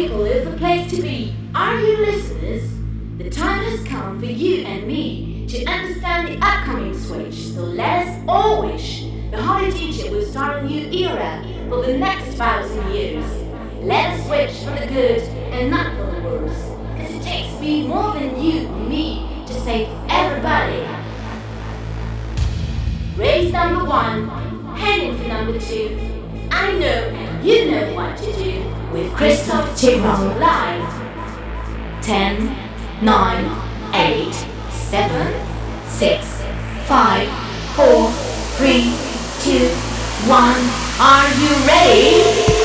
people is the place to be. Are you listeners? The time has come for you and me to understand the upcoming switch, so let us all wish the Holy Teacher will start a new era for the next thousand years. Let us switch for the good and not for the worse, because it takes me more than you and me to save everybody. Race number one, heading for number two. I know you know what to do with Christoph Tigron live. 10, 9, 8, 7, 6, 5, 4, 3, 2, 1. Are you ready?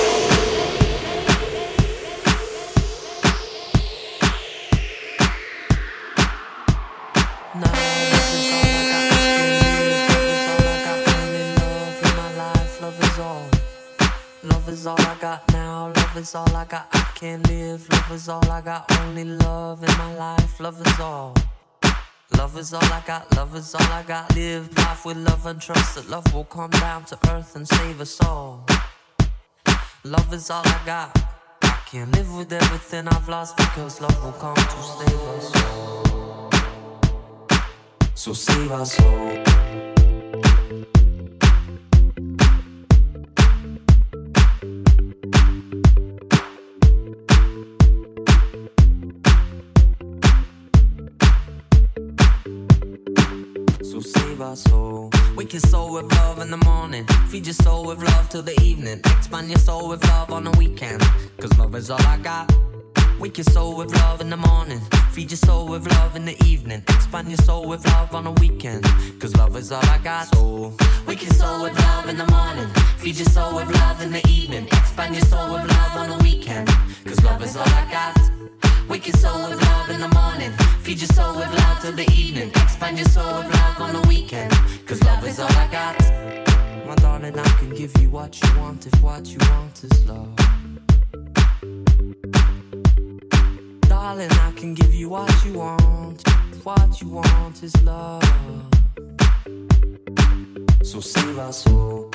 Is all I got. I can't live. Love is all I got. Only love in my life. Love is all. Love is all I got. Love is all I got. Live life with love and trust that love will come down to earth and save us all. Love is all I got. I can't live with everything I've lost because love will come to save us all. So save us all. Our soul. Wake your soul with love in the morning. Feed your soul with love till the evening. Expand your soul with love on the weekend. Cause love is all I got. We your soul with love in the morning. Feed your soul with love in the evening. Expand your soul with love on the weekend. Cause love is all I got. So, wake your soul with love in the morning. Feed your soul with love in the evening. Expand your soul with love on the weekend. Cause love is all I got. Wake your soul with love in the morning. Feed your soul with love till the evening. Expand your soul with love on the weekend. Cause love is all I got. My darling, I can give you what you want if what you want is love. Darling, I can give you what you want. What you want is love. So save our soul.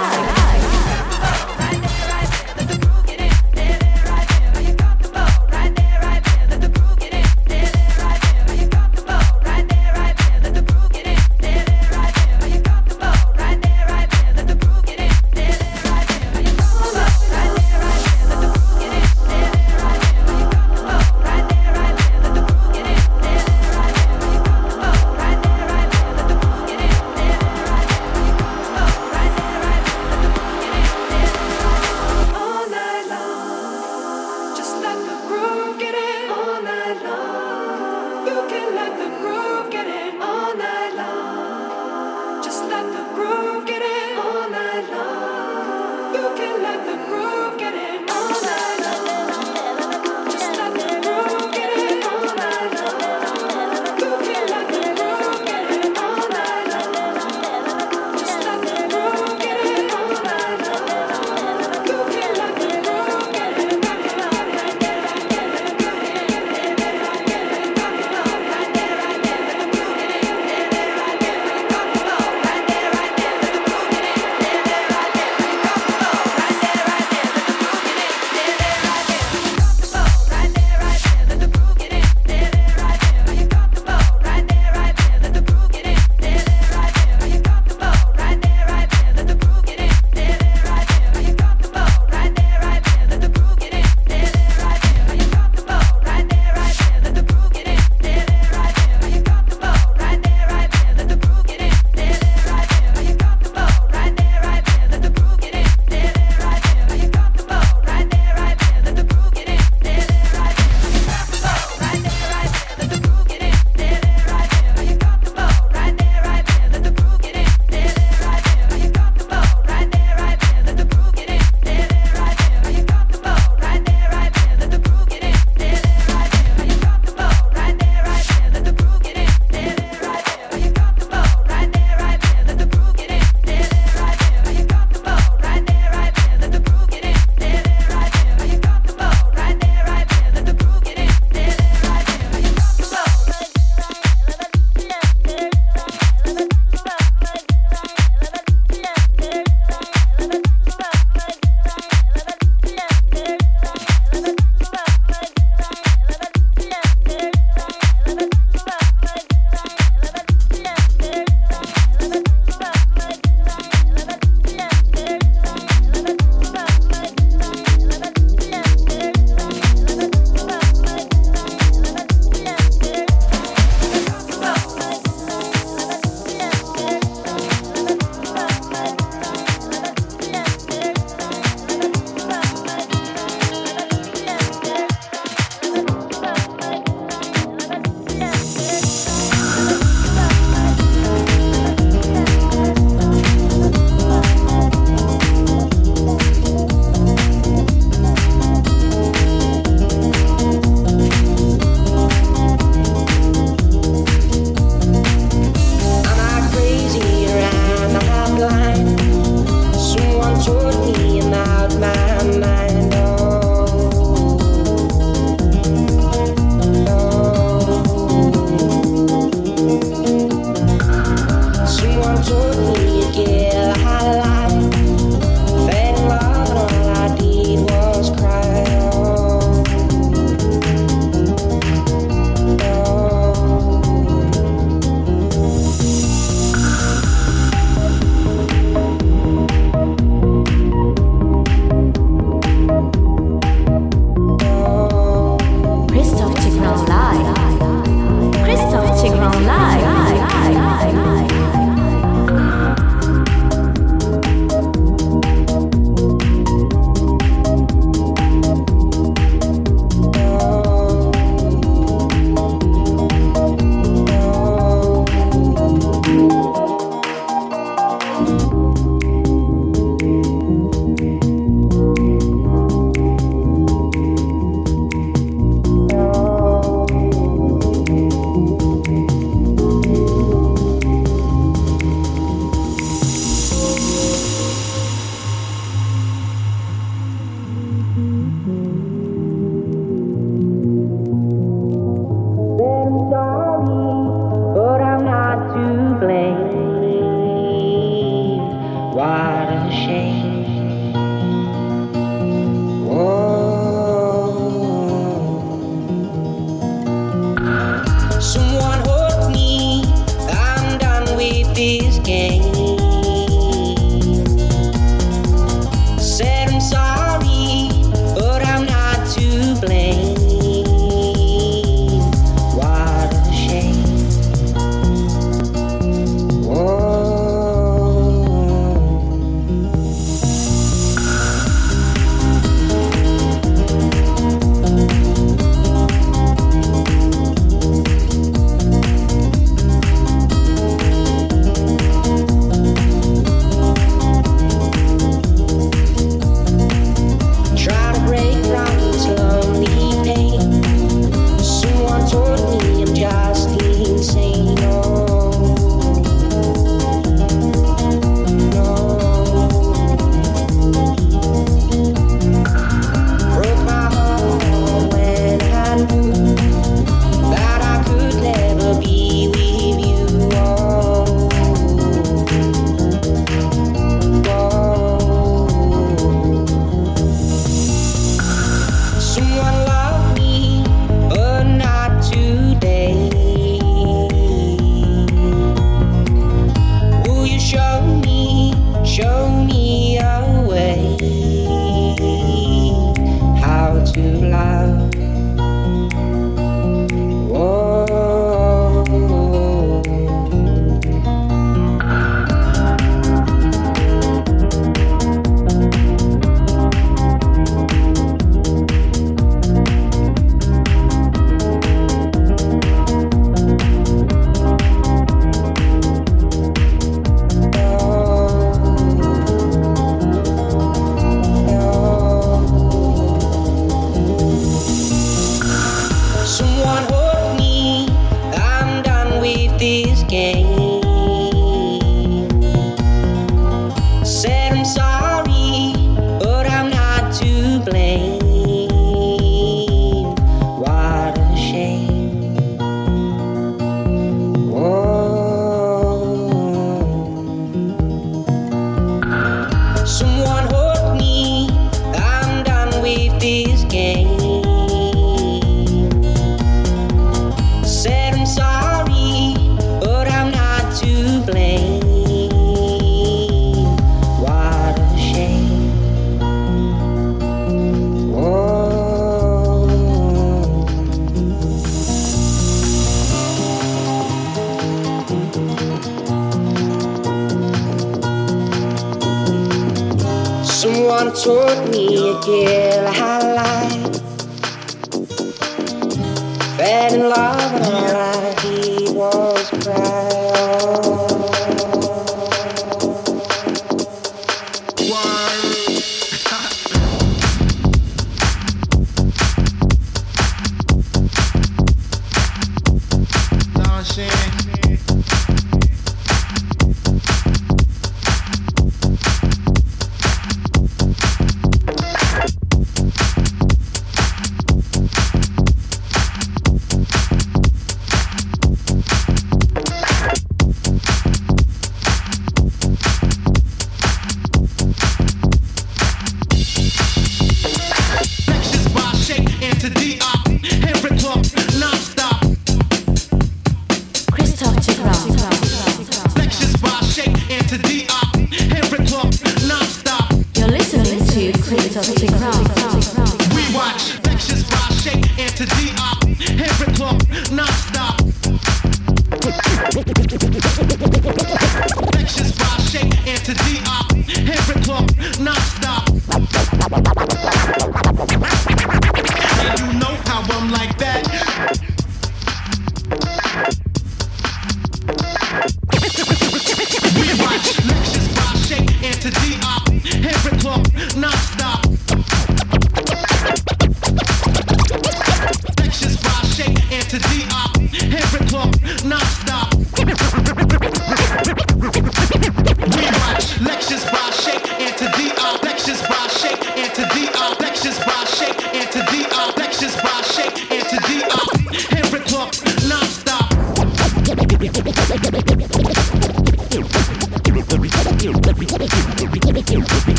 shake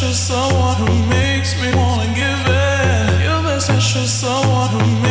special someone who makes me wanna give in. You're the special someone who makes